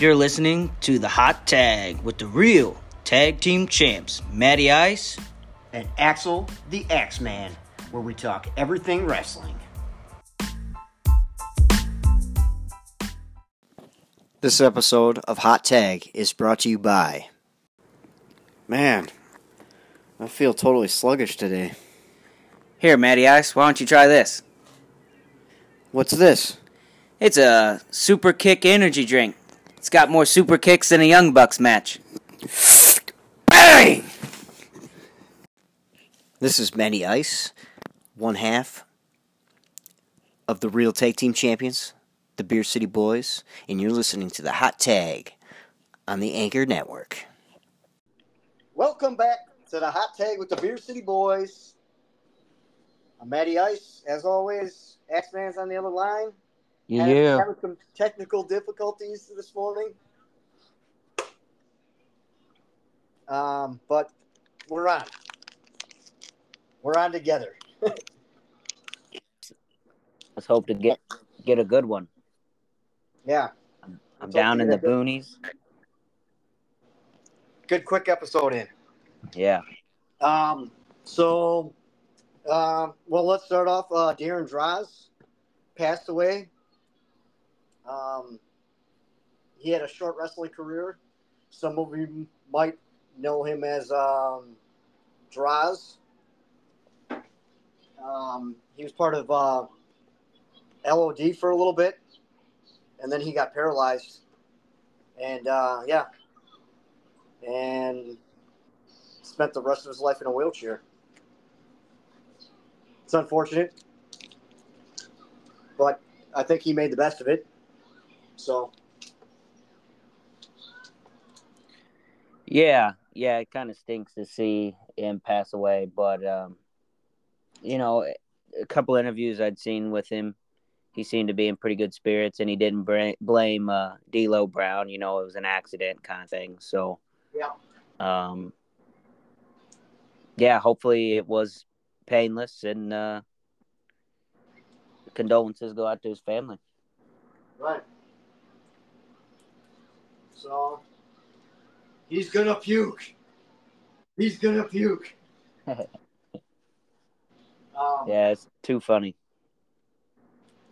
You're listening to the Hot Tag with the real tag team champs, Matty Ice and Axel the Axeman, where we talk everything wrestling. This episode of Hot Tag is brought to you by. Man, I feel totally sluggish today. Here, Matty Ice, why don't you try this? What's this? It's a super kick energy drink. It's got more super kicks than a Young Bucks match. Bang! This is Matty Ice, one half of the Real Tag Team Champions, the Beer City Boys, and you're listening to the Hot Tag on the Anchor Network. Welcome back to the Hot Tag with the Beer City Boys. I'm Matty Ice, as always. X Man's on the other line. Yeah. Having, having some technical difficulties this morning. Um, but we're on. We're on together. Let's hope to get get a good one. Yeah. I'm Let's down in the a boonies. Good quick episode in. Yeah. Um, so, um, well, let's start off. Uh, Darren Droz passed away. Um, he had a short wrestling career. Some of you might know him as um, Droz. Um, he was part of uh, LOD for a little bit, and then he got paralyzed. And uh, yeah, and spent the rest of his life in a wheelchair. It's unfortunate, but I think he made the best of it. So, Yeah, yeah, it kind of stinks to see him pass away, but um, you know, a couple interviews I'd seen with him, he seemed to be in pretty good spirits, and he didn't bra- blame uh, D'Lo Brown. You know, it was an accident kind of thing. So, yeah, um, yeah, hopefully it was painless, and uh, condolences go out to his family. right. So, he's gonna puke. He's gonna puke. Um, Yeah, it's too funny.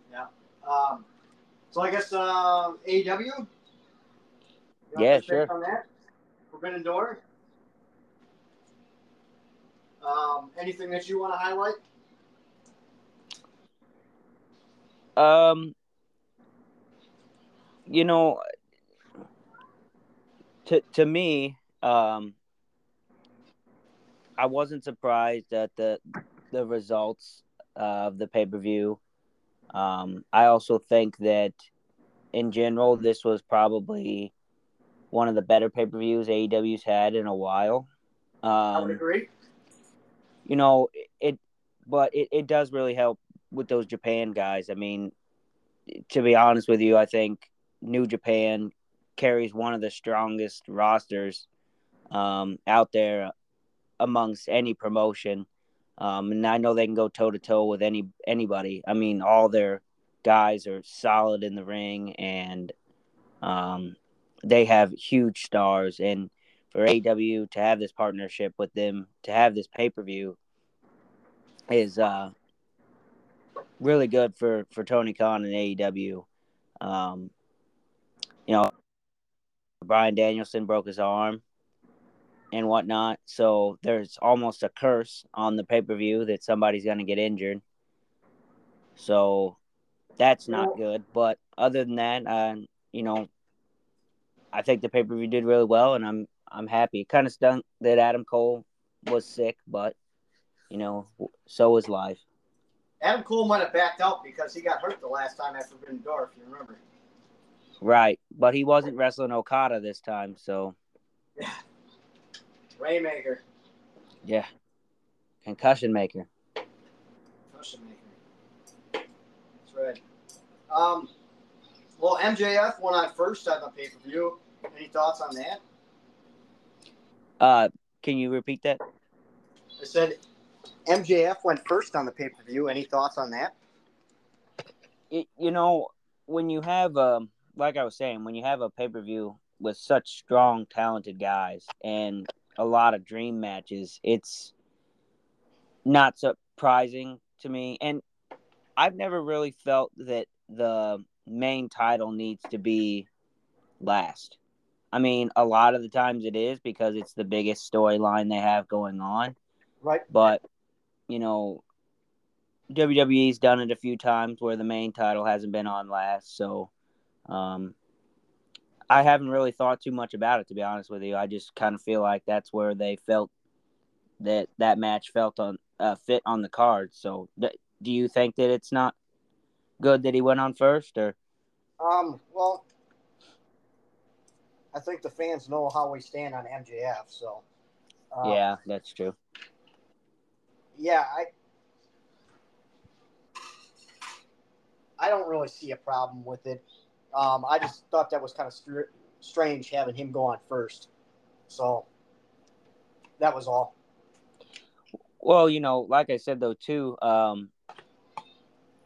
Yeah. Um, so I guess uh, AEW. Yeah, sure. On that, Forbidden Door. Um, anything that you want to highlight? Um, you know, to to me, um, I wasn't surprised at the the results of the pay per view. Um, I also think that in general, this was probably one of the better pay per views AEW's had in a while. I would Um, agree. you know it but it, it does really help with those japan guys i mean to be honest with you i think new japan carries one of the strongest rosters um, out there amongst any promotion. Um, and i know they can go toe to toe with any anybody. I mean all their guys are solid in the ring and um, they have huge stars. And for AW to have this partnership with them, to have this pay per view, is uh, really good for for Tony Khan and AEW. Um, you know, Bryan Danielson broke his arm and whatnot, so there's almost a curse on the pay per view that somebody's going to get injured. So that's not good. But other than that, uh, you know, I think the pay per view did really well, and I'm I'm happy. Kind of stunk that Adam Cole was sick, but you know, so was life. Adam Cole might have backed out because he got hurt the last time Forbidden Door, if you remember. Right, but he wasn't wrestling Okada this time, so Yeah. Rainmaker. yeah, concussion maker. Concussion maker. That's right. Um, well, MJF went on first on the pay per view. Any thoughts on that? Uh, can you repeat that? I said MJF went first on the pay per view. Any thoughts on that? It, you know, when you have um, like I was saying, when you have a pay per view with such strong, talented guys and a lot of dream matches, it's not surprising to me. And I've never really felt that the main title needs to be last. I mean, a lot of the times it is because it's the biggest storyline they have going on. Right. But, you know, WWE's done it a few times where the main title hasn't been on last. So, um, I haven't really thought too much about it, to be honest with you. I just kind of feel like that's where they felt that that match felt on uh, fit on the card. So, th- do you think that it's not good that he went on first, or? Um. Well, I think the fans know how we stand on MJF. So. Um, yeah, that's true. Yeah, I. I don't really see a problem with it. Um, I just thought that was kind of str- strange having him go on first. So that was all. Well, you know, like I said though too, um,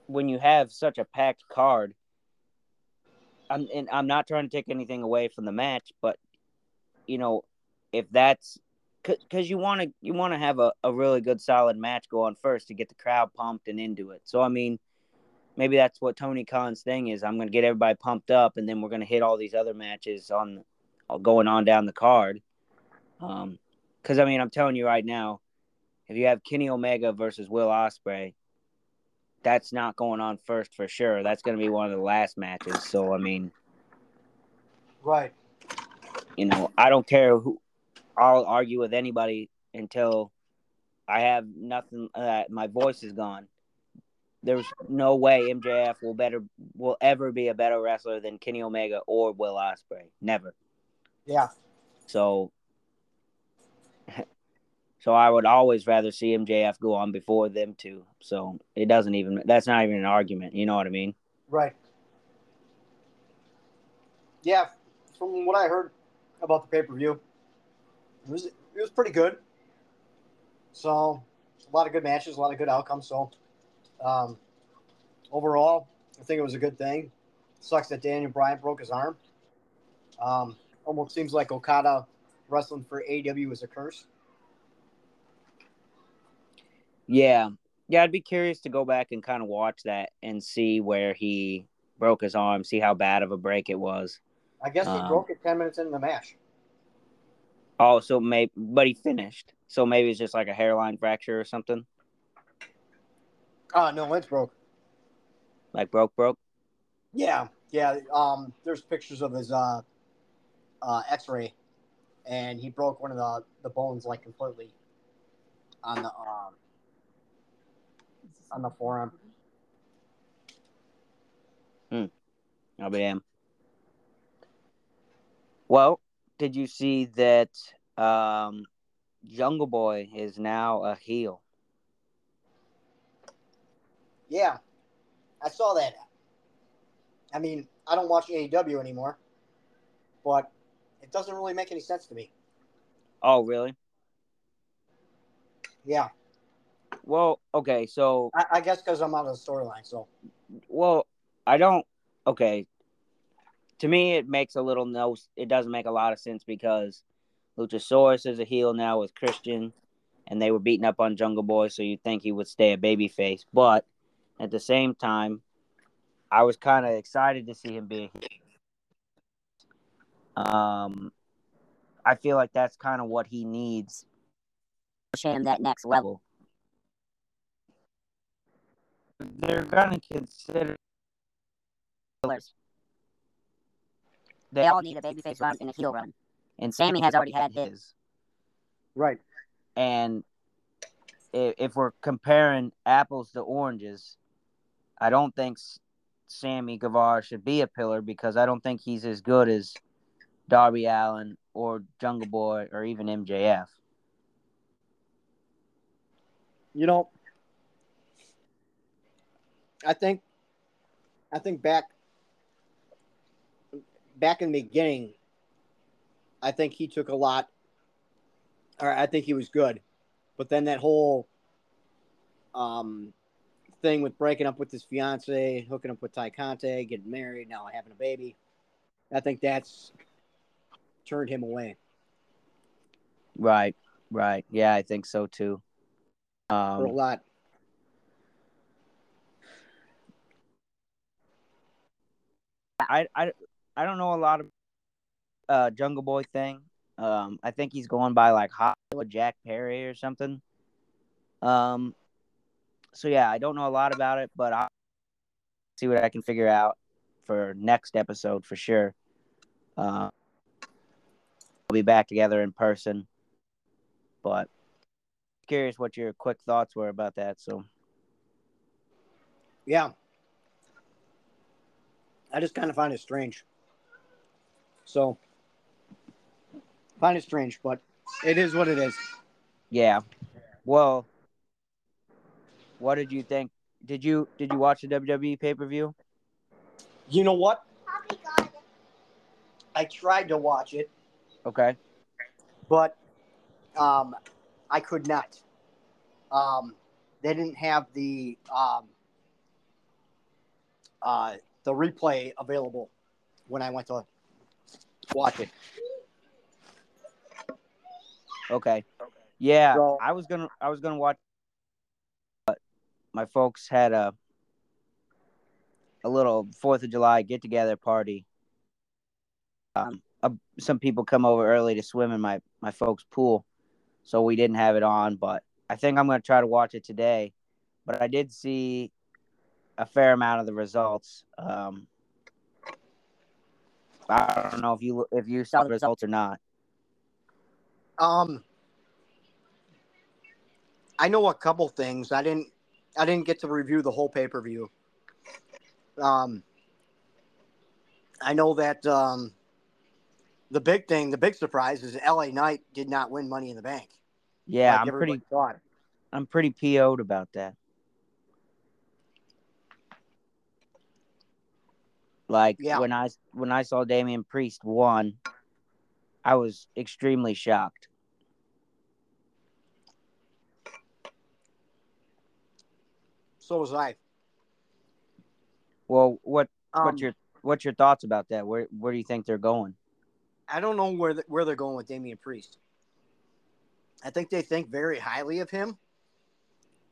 when you have such a packed card, I'm and I'm not trying to take anything away from the match, but you know, if that's because you want to you want to have a, a really good solid match go on first to get the crowd pumped and into it. So I mean, maybe that's what Tony Khan's thing is. I'm going to get everybody pumped up, and then we're going to hit all these other matches on going on down the card. Um, because I mean, I'm telling you right now, if you have Kenny Omega versus Will Ospreay, that's not going on first for sure. That's going to be one of the last matches. So I mean, right? You know, I don't care who. I'll argue with anybody until I have nothing. Uh, my voice is gone. There's no way MJF will better will ever be a better wrestler than Kenny Omega or Will Ospreay. Never. Yeah. So so I would always rather see MJF go on before them two. So it doesn't even that's not even an argument. You know what I mean? Right. Yeah, from what I heard about the pay per view, it was it was pretty good. So a lot of good matches, a lot of good outcomes. So um, overall, I think it was a good thing. Sucks that Daniel Bryan broke his arm. Um, almost seems like Okada wrestling for AW is a curse. Yeah. Yeah, I'd be curious to go back and kind of watch that and see where he broke his arm, see how bad of a break it was. I guess he um, broke it 10 minutes into the match. Oh, so maybe, but he finished. So maybe it's just like a hairline fracture or something. Oh, no, it's broke. Like broke, broke? Yeah, yeah. Um, there's pictures of his uh, uh, X-ray, and he broke one of the the bones like completely on the um on the forearm. Hmm. I'll be damned. Well, did you see that um, Jungle Boy is now a heel? Yeah, I saw that. I mean, I don't watch AEW anymore, but it doesn't really make any sense to me. Oh, really? Yeah. Well, okay, so I, I guess because I'm out of the storyline. So, well, I don't. Okay, to me, it makes a little no. It doesn't make a lot of sense because Luchasaurus is a heel now with Christian, and they were beating up on Jungle Boy, so you'd think he would stay a babyface. But at the same time, I was kind of excited to see him be. Um, I feel like that's kind of what he needs. Push him that next level they're gonna consider killers. They all need a babyface run and a heel run, and Sammy has already had his. Right. And if we're comparing apples to oranges, I don't think Sammy Guevara should be a pillar because I don't think he's as good as Darby Allin or Jungle Boy or even MJF. You know, I think I think back back in the beginning, I think he took a lot or I think he was good. But then that whole um thing with breaking up with his fiance, hooking up with Tay Conti, getting married, now having a baby. I think that's turned him away. Right, right. Yeah, I think so too. for a Um, lot. I, I, I don't know a lot of uh Jungle Boy thing. Um, I think he's going by like Hollywood Jack Perry or something. Um, so yeah, I don't know a lot about it, but I'll see what I can figure out for next episode for sure. Uh, we'll be back together in person, but curious what your quick thoughts were about that. So Yeah. I just kind of find it strange. So, find it strange, but it is what it is. yeah, well, what did you think? Did you did you watch the WWE pay per view? You know what? I tried to watch it, Okay. but um, I could not. Um, they didn't have the um, uh, the replay available when I went to watch it. Okay. Yeah, So- I was gonna I was gonna watch, but my folks had a a little Fourth of July get together party. Um, uh, some people come over early to swim in my my folks' pool, so we didn't have it on. But I think I'm gonna try to watch it today. But I did see a fair amount of the results. Um, I don't know if you if you saw the results or not. Um, I know a couple things. I didn't. I didn't get to review the whole pay per view. Um, I know that um, the big thing, the big surprise, is L.A. Knight did not win Money in the Bank. Yeah, like I'm pretty thought. I'm pretty PO'd about that. Like Yeah. when I when I saw Damian Priest won, I was extremely shocked. So was I. Well, what Um, what's your what's your thoughts about that? Where where do you think they're going? I don't know where the, where they're going with Damian Priest. I think they think very highly of him,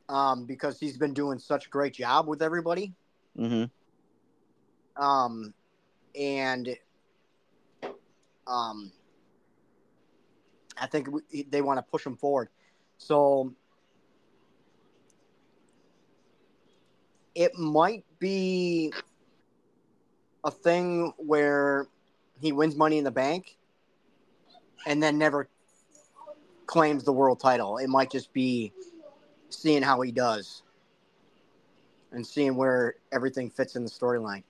um, because he's been doing such a great job with everybody. hmm um, and um, I think they want to push him forward. So it might be a thing where he wins Money in the Bank and then never claims the world title. It might just be seeing how he does and seeing where everything fits in the storyline.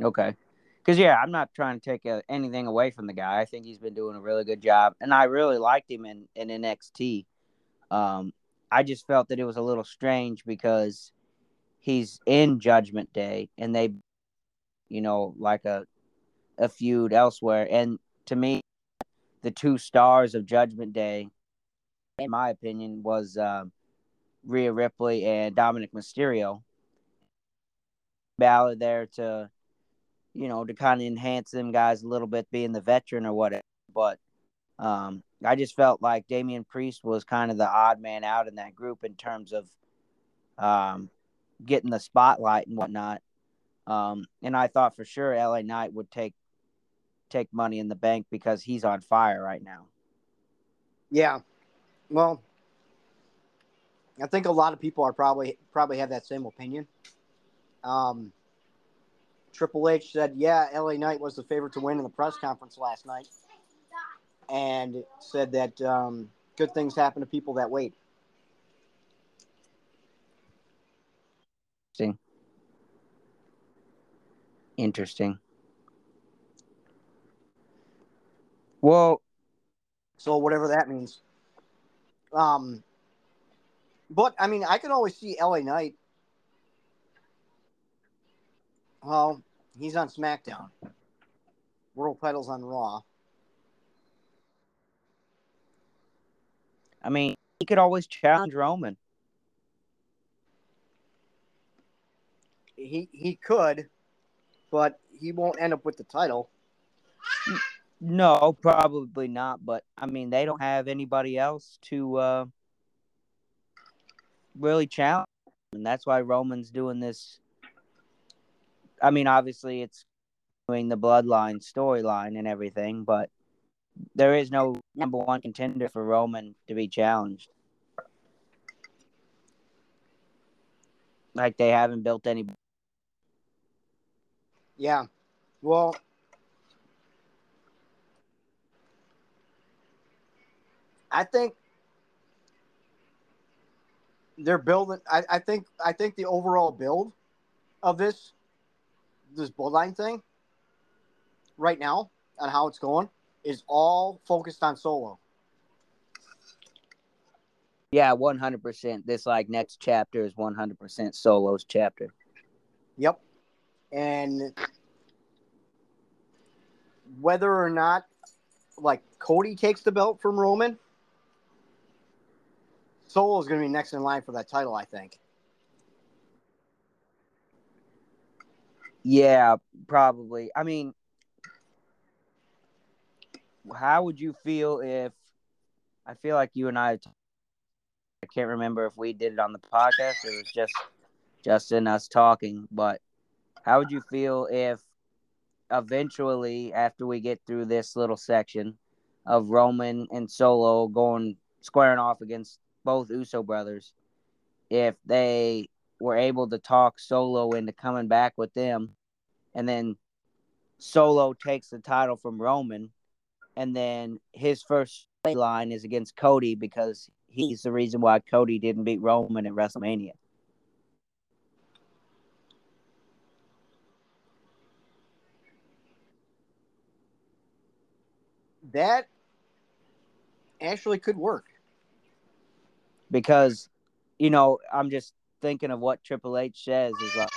Okay. Because yeah, I'm not trying to take uh anything away from the guy. I think he's been doing a really good job, and I really liked him in in NXT. Um, I just felt that it was a little strange because he's in Judgment Day, and they, you know, like a a feud elsewhere. And to me, the two stars of Judgment Day, in my opinion, was um, Rhea Ripley and Dominik Mysterio. Balor there to you know, to kind of enhance them guys a little bit, being the veteran or whatever. But um, I just felt like Damian Priest was kind of the odd man out in that group in terms of um, getting the spotlight and whatnot. Um, and I thought for sure LA Knight would take take money in the bank because he's on fire right now. Yeah. Well, I think a lot of people are probably probably have that same opinion. Um, Triple H said, "Yeah, LA Knight was the favorite to win in the press conference last night," and said that um, good things happen to people that wait. Interesting. Interesting. Well, So whatever that means. Um, but I mean, I can always see LA Knight. Well, he's on SmackDown. World titles on Raw. I mean, he could always challenge Roman. He he could, but he won't end up with the title. No, probably not. But I mean, they don't have anybody else to uh, really challenge, and that's why Roman's doing this. I mean, obviously, it's doing the bloodline storyline and everything, but there is no number one contender for Roman to be challenged. Like they haven't built any. Yeah. Well, I think they're building. I, I think I think the overall build of this this bloodline thing right now on how it's going is all focused on solo. Yeah, one hundred percent. This like next chapter is one hundred percent Solo's chapter. Yep. And whether or not like Cody takes the belt from Roman, Solo is going to be next in line for that title, I think. Yeah, probably. I mean, how would you feel if I feel like you and I I can't remember if we did it on the podcast or it was just just in us talking, but how would you feel if eventually after we get through this little section of Roman and Solo going squaring off against both Uso brothers, if they were able to talk Solo into coming back with them, and then Solo takes the title from Roman, and then his first line is against Cody because he's the reason why Cody didn't beat Roman at WrestleMania. That actually could work. Because, you know, I'm just thinking of what Triple H says is like,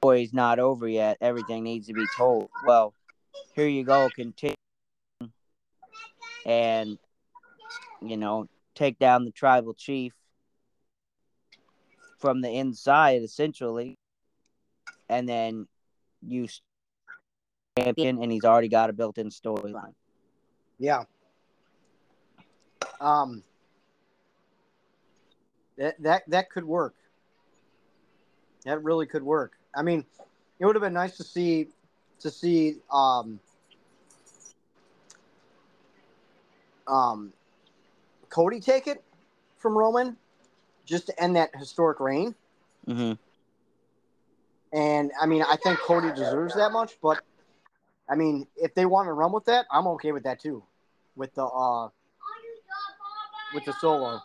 boy's not over yet. Everything needs to be told. Well, here you go. Continue. And you know, take down the tribal chief from the inside, essentially, and then you champion, and he's already got a built-in storyline. Yeah. Um. That that that could work. That really could work. I mean, it would have been nice to see to see um um Cody take it from Roman just to end that historic reign. Mm-hmm. And I mean, I think Cody deserves that much, but I mean, if they want to run with that, I'm okay with that too. With the uh with the solo.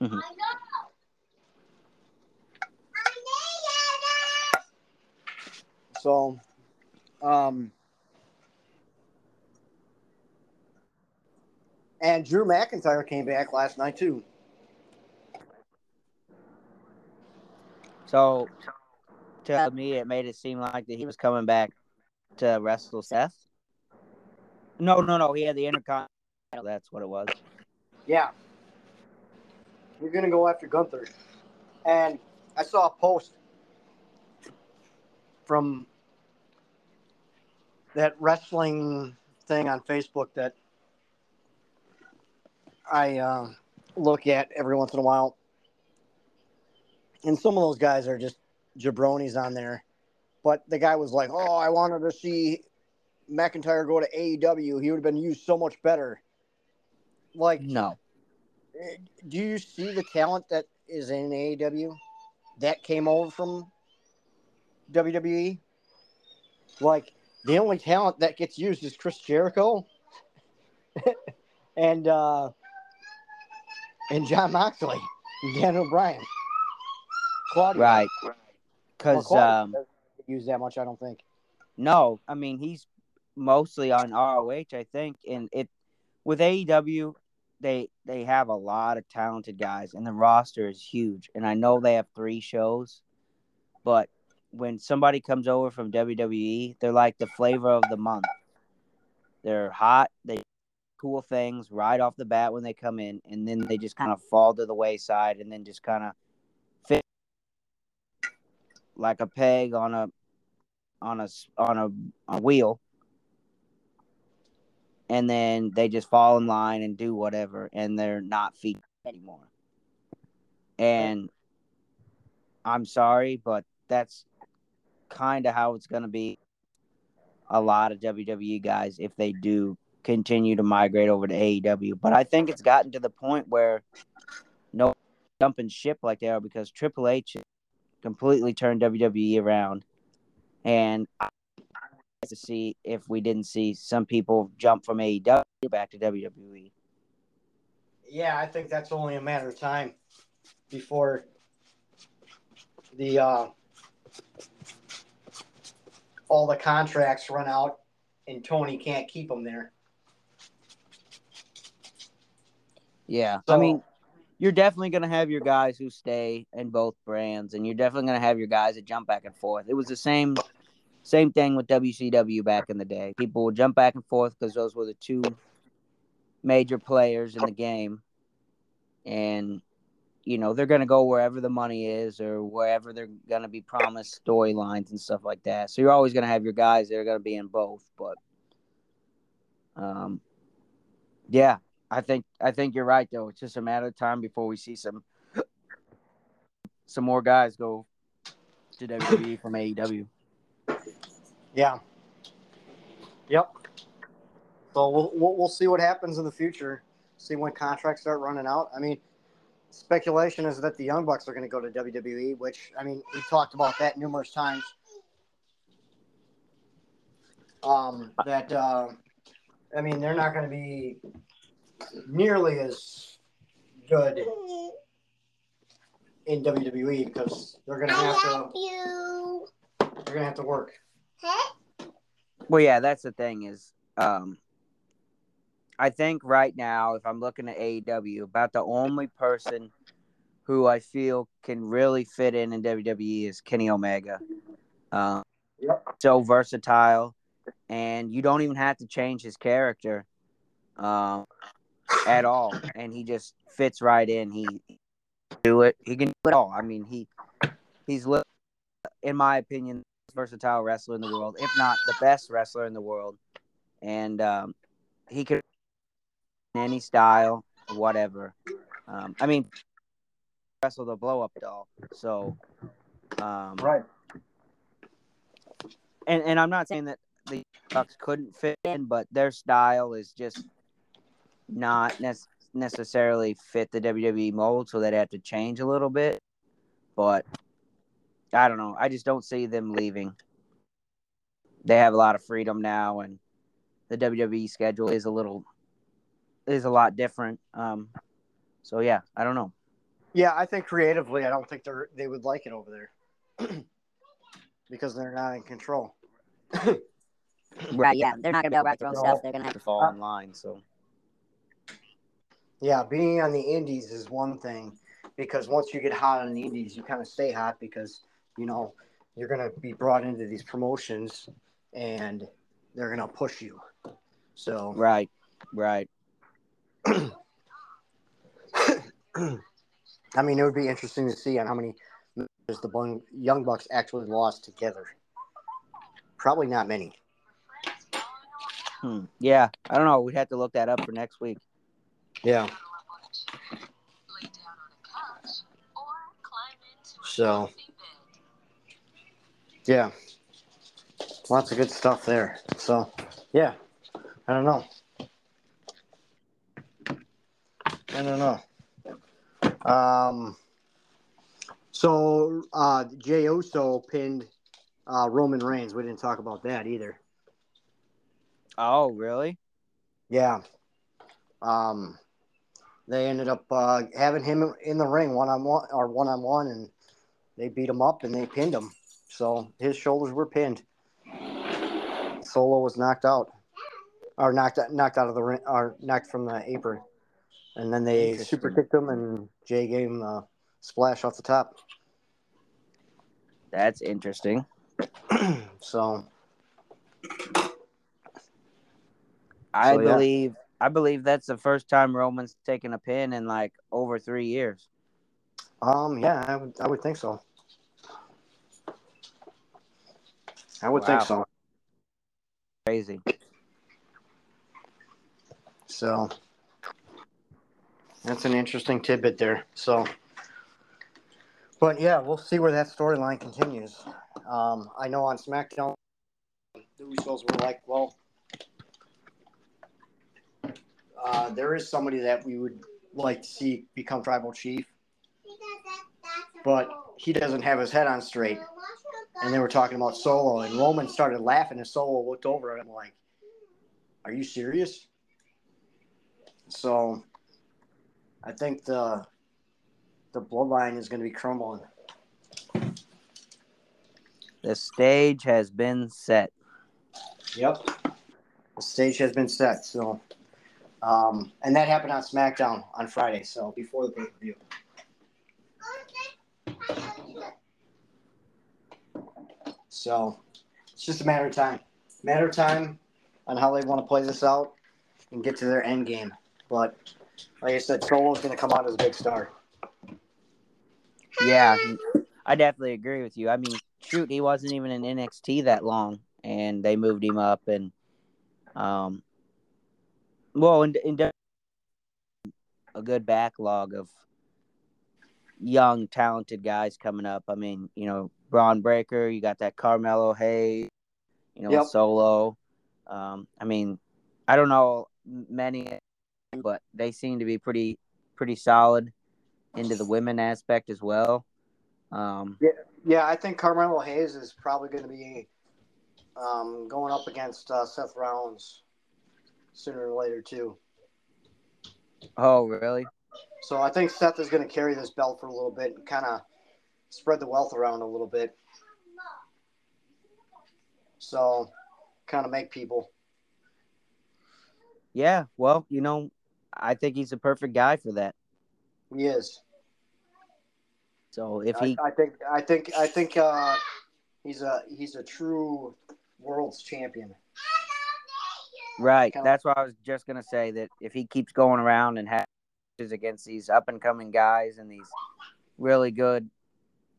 Mm-hmm. So um And Drew McIntyre came back last night too. So, to me, it made it seem like that he was coming back to wrestle Seth. No, no, no. He had the Intercontinental. That's what it was. Yeah. We're gonna go after Gunther, and I saw a post from that wrestling thing on Facebook that I uh, look at every once in a while, and some of those guys are just jabronis on there. But the guy was like, "Oh, I wanted to see McIntyre go to AEW. He would have been used so much better." Like, no. Do you see the talent that is in AEW that came over from WWE? Like, the only talent that gets used is Chris Jericho and uh, and Jon Moxley, and Daniel Bryan. Claudio. Right. Because well, um, use that much, I don't think. No, I mean he's mostly on ROH, I think, and it with AEW, they they have a lot of talented guys, and the roster is huge. And I know they have three shows, but when somebody comes over from WWE, they're like the flavor of the month. They're hot. They cool things right off the bat when they come in, and then they just kind of fall to the wayside, and then just kind of fit. like a peg on a on a on a, a wheel and then they just fall in line and do whatever and they're not feet anymore and i'm sorry but that's kind of how it's going to be. A lot of wwe guys if they do continue to migrate over to aew but i think it's gotten to the point where no dumping ship like they are because triple h completely turned wwe around. And I to see if we didn't see some people jump from AEW back to WWE. Yeah, I think that's only a matter of time before the uh, all the contracts run out and Tony can't keep them there. Yeah, so, I mean, you're definitely going to have your guys who stay in both brands, and you're definitely going to have your guys that jump back and forth. It was the same same thing with WCW back in the day. People would jump back and forth because those were the two major players in the game. And, you know, they're going to go wherever the money is or wherever they're going to be promised storylines and stuff like that. So you're always going to have your guys that are going to be in both. But, um, yeah, I think I think you're right though. It's just a matter of time before we see some some more guys go to WWE from AEW. Yeah. Yep. So we'll, we'll, we'll see what happens in the future. See when contracts start running out. I mean, speculation is that the Young Bucks are going to go to WWE, which I mean we talked about that numerous times. Um, that uh, I mean they're not going to be nearly as good in WWE because they're going to have to. You. They're going to have to work. Well, yeah, that's the thing is, um, I think right now, if I'm looking at AEW, about the only person who I feel can really fit in in WWE is Kenny Omega. Uh, yep. So versatile, and you don't even have to change his character um, at all, and he just fits right in. He do it. He can do it all. I mean, he he's in my opinion most versatile wrestler in the world, if not the best wrestler in the world. And um, he could any style, whatever. Um, I mean, wrestle the blow up doll. So, um, right. And and I'm not saying that the Bucks couldn't fit in, but their style is just not ne- necessarily fit the WWE mold, so they'd have to change a little bit. But I don't know. I just don't see them leaving. They have a lot of freedom now, and the WWE schedule is a little is a lot different. Um, so yeah, I don't know. Yeah, I think creatively, I don't think they they would like it over there because they're not in control. right? Yeah, they're not gonna be able to write their own stuff. They're gonna have to fall in line. So. Yeah, being on the indies is one thing because once you get hot on the indies, you kind of stay hot because you know, you're going to be brought into these promotions and they're going to push you. So, right, right. I mean, it would be interesting to see on how many the Young Bucks actually lost together. Probably not many. Hmm. Yeah, I don't know. We'd have to look that up for next week. Yeah. So, yeah. Lots of good stuff there. So, yeah. I don't know. I don't know. Um, so, uh, Jey Uso pinned uh, Roman Reigns. We didn't talk about that either. Oh, really? Yeah. Um, they ended up uh, having him in the ring one on one or one on one, and they beat him up and they pinned him. So his shoulders were pinned. Solo was knocked out, or knocked knocked out of the ring, or knocked from the apron, and then they super kicked him, and Jey gave him a splash off the top. That's interesting. so, I so, believe yeah. I believe that's the first time Roman's taken a pin in like over three years. Um, yeah, I would I would think so. I would Wow. think so. Crazy. So that's an interesting tidbit there. So, but yeah, we'll see where that storyline continues. Um, I know on SmackDown, the Usos were like, well, uh, there is somebody that we would like to see become tribal chief, but he doesn't have his head on straight. And they were talking about Solo, and Roman started laughing, and Solo looked over at him like, "Are you serious?" So, I think the the bloodline is going to be crumbling. The stage has been set. Yep. The stage has been set. So, um, and that happened on SmackDown on Friday. So before the pay per view. So it's just a matter of time. Matter of time on how they want to play this out and get to their end game. But like I said, Solo's going to come out as a big star. Yeah, I definitely agree with you. I mean, shoot, he wasn't even in NXT that long, and they moved him up, and um, well, and, and a good backlog of young, talented guys coming up. I mean, you know, Bron Breakker, you got that Carmelo Hayes, you know, Yep. Solo. Um, I mean, I don't know many, but they seem to be pretty, pretty solid into the women aspect as well. Um, Yeah, I think Carmelo Hayes is probably going to be um, going up against uh, Seth Rollins sooner or later too. oh, really? So I think Seth is going to carry this belt for a little bit and kind of spread the wealth around a little bit. So kind of make people. Yeah. Well, you know, I think he's the perfect guy for that. He is. So if he, I think. I think. I think. Uh, he's a he's a true world's champion. right, kinda- that's why I was just gonna say. That if he keeps going around and has matches against these up and coming guys and these really good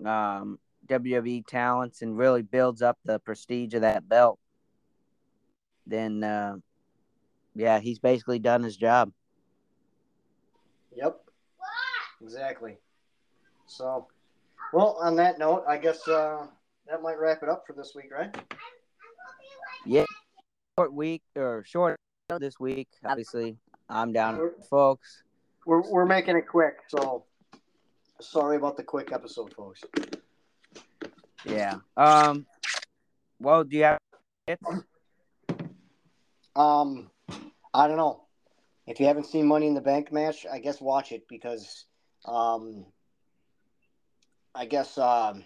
um, WWE talents and really builds up the prestige of that belt, then uh, yeah, he's basically done his job. Yep. Exactly. So, well, on that note, I guess uh, that might wrap it up for this week, right? Yeah, short week or short this week. Obviously, I'm down, folks. We're, we're making it quick, so sorry about the quick episode, folks. Yeah. Um. Well, do you have hits? Um, I don't know. If you haven't seen Money in the Bank match, I guess watch it because, um, I guess um,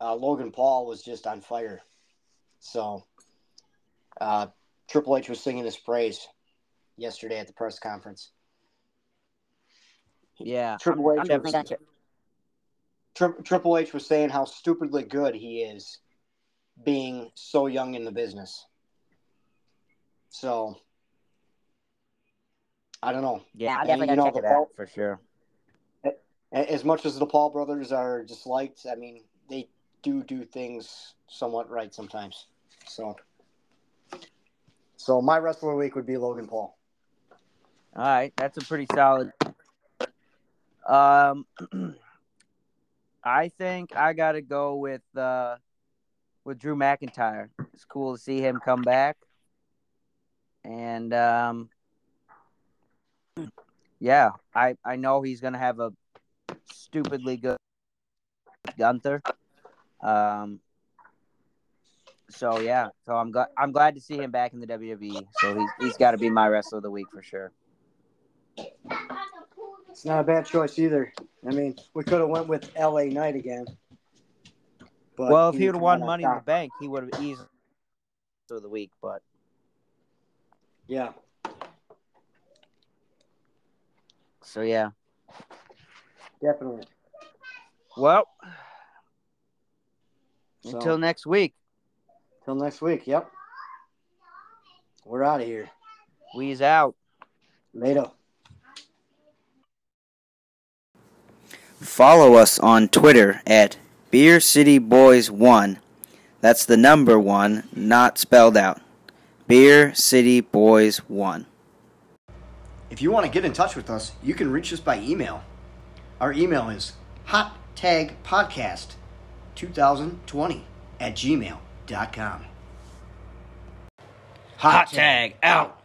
uh, Logan Paul was just on fire. So, uh, Triple H was singing his praise yesterday at the press conference. Yeah. Triple H I'm was- Tri- Triple H was saying how stupidly good he is being so young in the business. So, I don't know. Yeah, And, definitely know, check the it out for sure. As much as the Paul brothers are disliked, I mean, they do do things somewhat right sometimes. So, so my wrestler of the week would be Logan Paul. All right, that's a pretty solid. Um, I think I got to go with uh, with Drew McIntyre. It's cool to see him come back, and um, yeah, I I know he's gonna have a stupidly good Gunther. Um, so yeah, so I'm glad I'm glad to see him back in the WWE. So he's he's got to be my wrestler of the week for sure. It's not a bad choice either. I mean, we could have went with LA Knight again. But well, if he would have won Money in the. Bank, he would have easily of the week. But Yeah. So yeah. Definitely. Well, So, until next week, till next week. Yep. We're out of here. we's out. Later. Follow us on Twitter at Beer City Boys One. That's the number one, not spelled out. Beer City Boys 1. If you want to get in touch with us, you can reach us by email. Our email is hot tag podcast 2020 at gmail.com. Hot tag out.